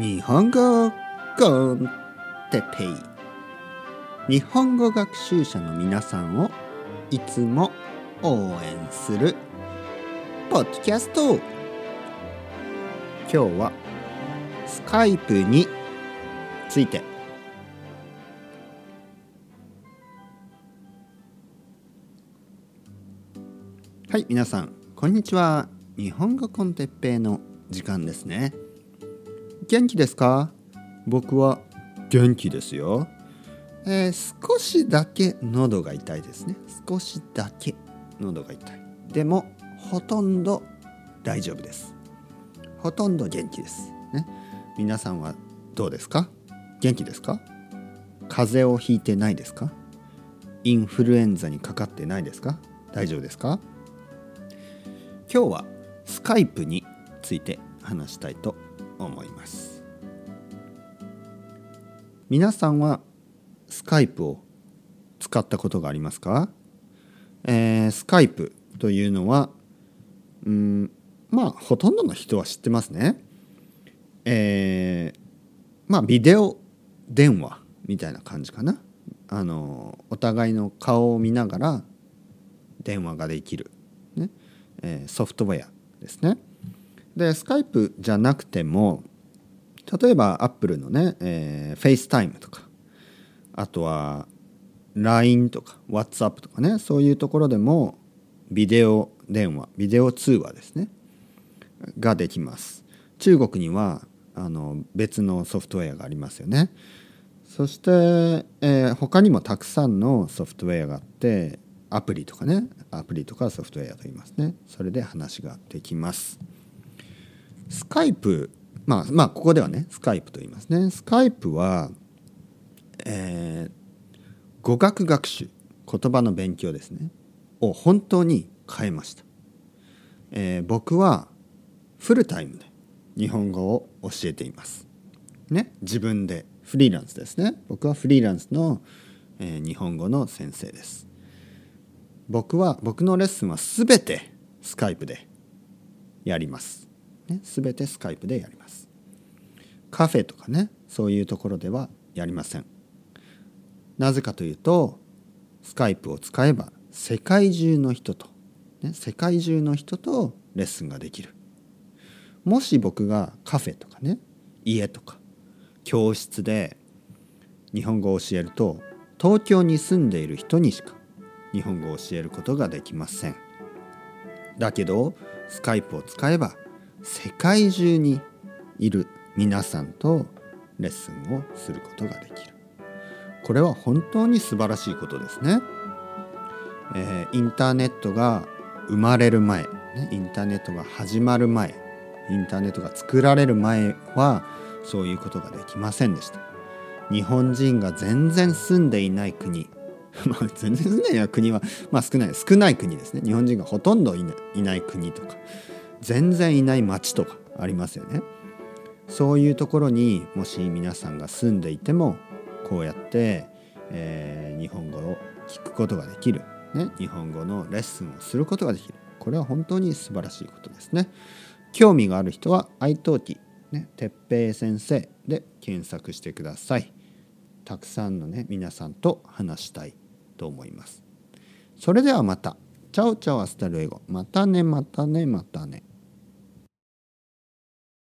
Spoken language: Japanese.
日本語コンテペイ。日本語学習者の皆さんをいつも応援するポッドキャスト。今日はスカイプについて。はい皆さんこんにちは。日本語コンテッペイの時間ですね。元気ですか？僕は元気ですよ、えー、少しだけ喉が痛いですね。少しだけ喉が痛い。でもほとんど大丈夫です。ほとんど元気ですね。皆さんはどうですか？元気ですか？風邪をひいてないですか？インフルエンザにかかってないですか？大丈夫ですか？今日はスカイプについて話したいと思います。皆さんはスカイプを使ったことがありますか、えー、スカイプというのはうんまあほとんどの人は知ってますね。えー、まあビデオ電話みたいな感じかな。あのお互いの顔を見ながら電話ができる、ね。えー、ソフトウェアですね。でスカイプじゃなくても例えばアップルのね、えー、 FaceTime とかあとは LINE とか WhatsApp とかねそういうところでもビデオ電話ビデオ通話ですねができます。中国にはあの別のソフトウェアがありますよね。そして、えー、他にもたくさんのソフトウェアがあってアプリとかねアプリとかソフトウェアと言いますね。それで話ができます。スカイプまあまあここではねスカイプと言いますね。スカイプは、えー、語学学習言葉の勉強ですね。を本当に変えました、えー、僕はフルタイムで日本語を教えています。ね。自分でフリーランスですね。僕はフリーランスの、えー、日本語の先生です。僕は僕のレッスンは全てスカイプでやります。ね、全てスカイプでやります。カフェとかねそういうところではやりません。なぜかというとスカイプを使えば世界中の人と、ね、世界中の人とレッスンができる。もし僕がカフェとかね家とか教室で日本語を教えると東京に住んでいる人にしか日本語を教えることができません。だけどスカイプを使えば世界中にいる皆さんとレッスンをすることができる。これは本当に素晴らしいことですね、えー、インターネットが生まれる前、ね、インターネットが始まる前インターネットが作られる前はそういうことができませんでした。日本人が全然住んでいない国 まあ全然住んでいない国は、まあ、少ない少ない国ですね。日本人がほとんどいない国とか。全然いない町とかありますよね。そういうところにもし皆さんが住んでいてもこうやって、えー、日本語を聞くことができる、ね、日本語のレッスンをすることができるこれは本当に素晴らしいことですね。興味がある人は iTalki ね、鉄平先生で検索してください。たくさんのね皆さんと話したいと思います。それではまた。チャオチャオアスタルエゴ。またねまたねまたね。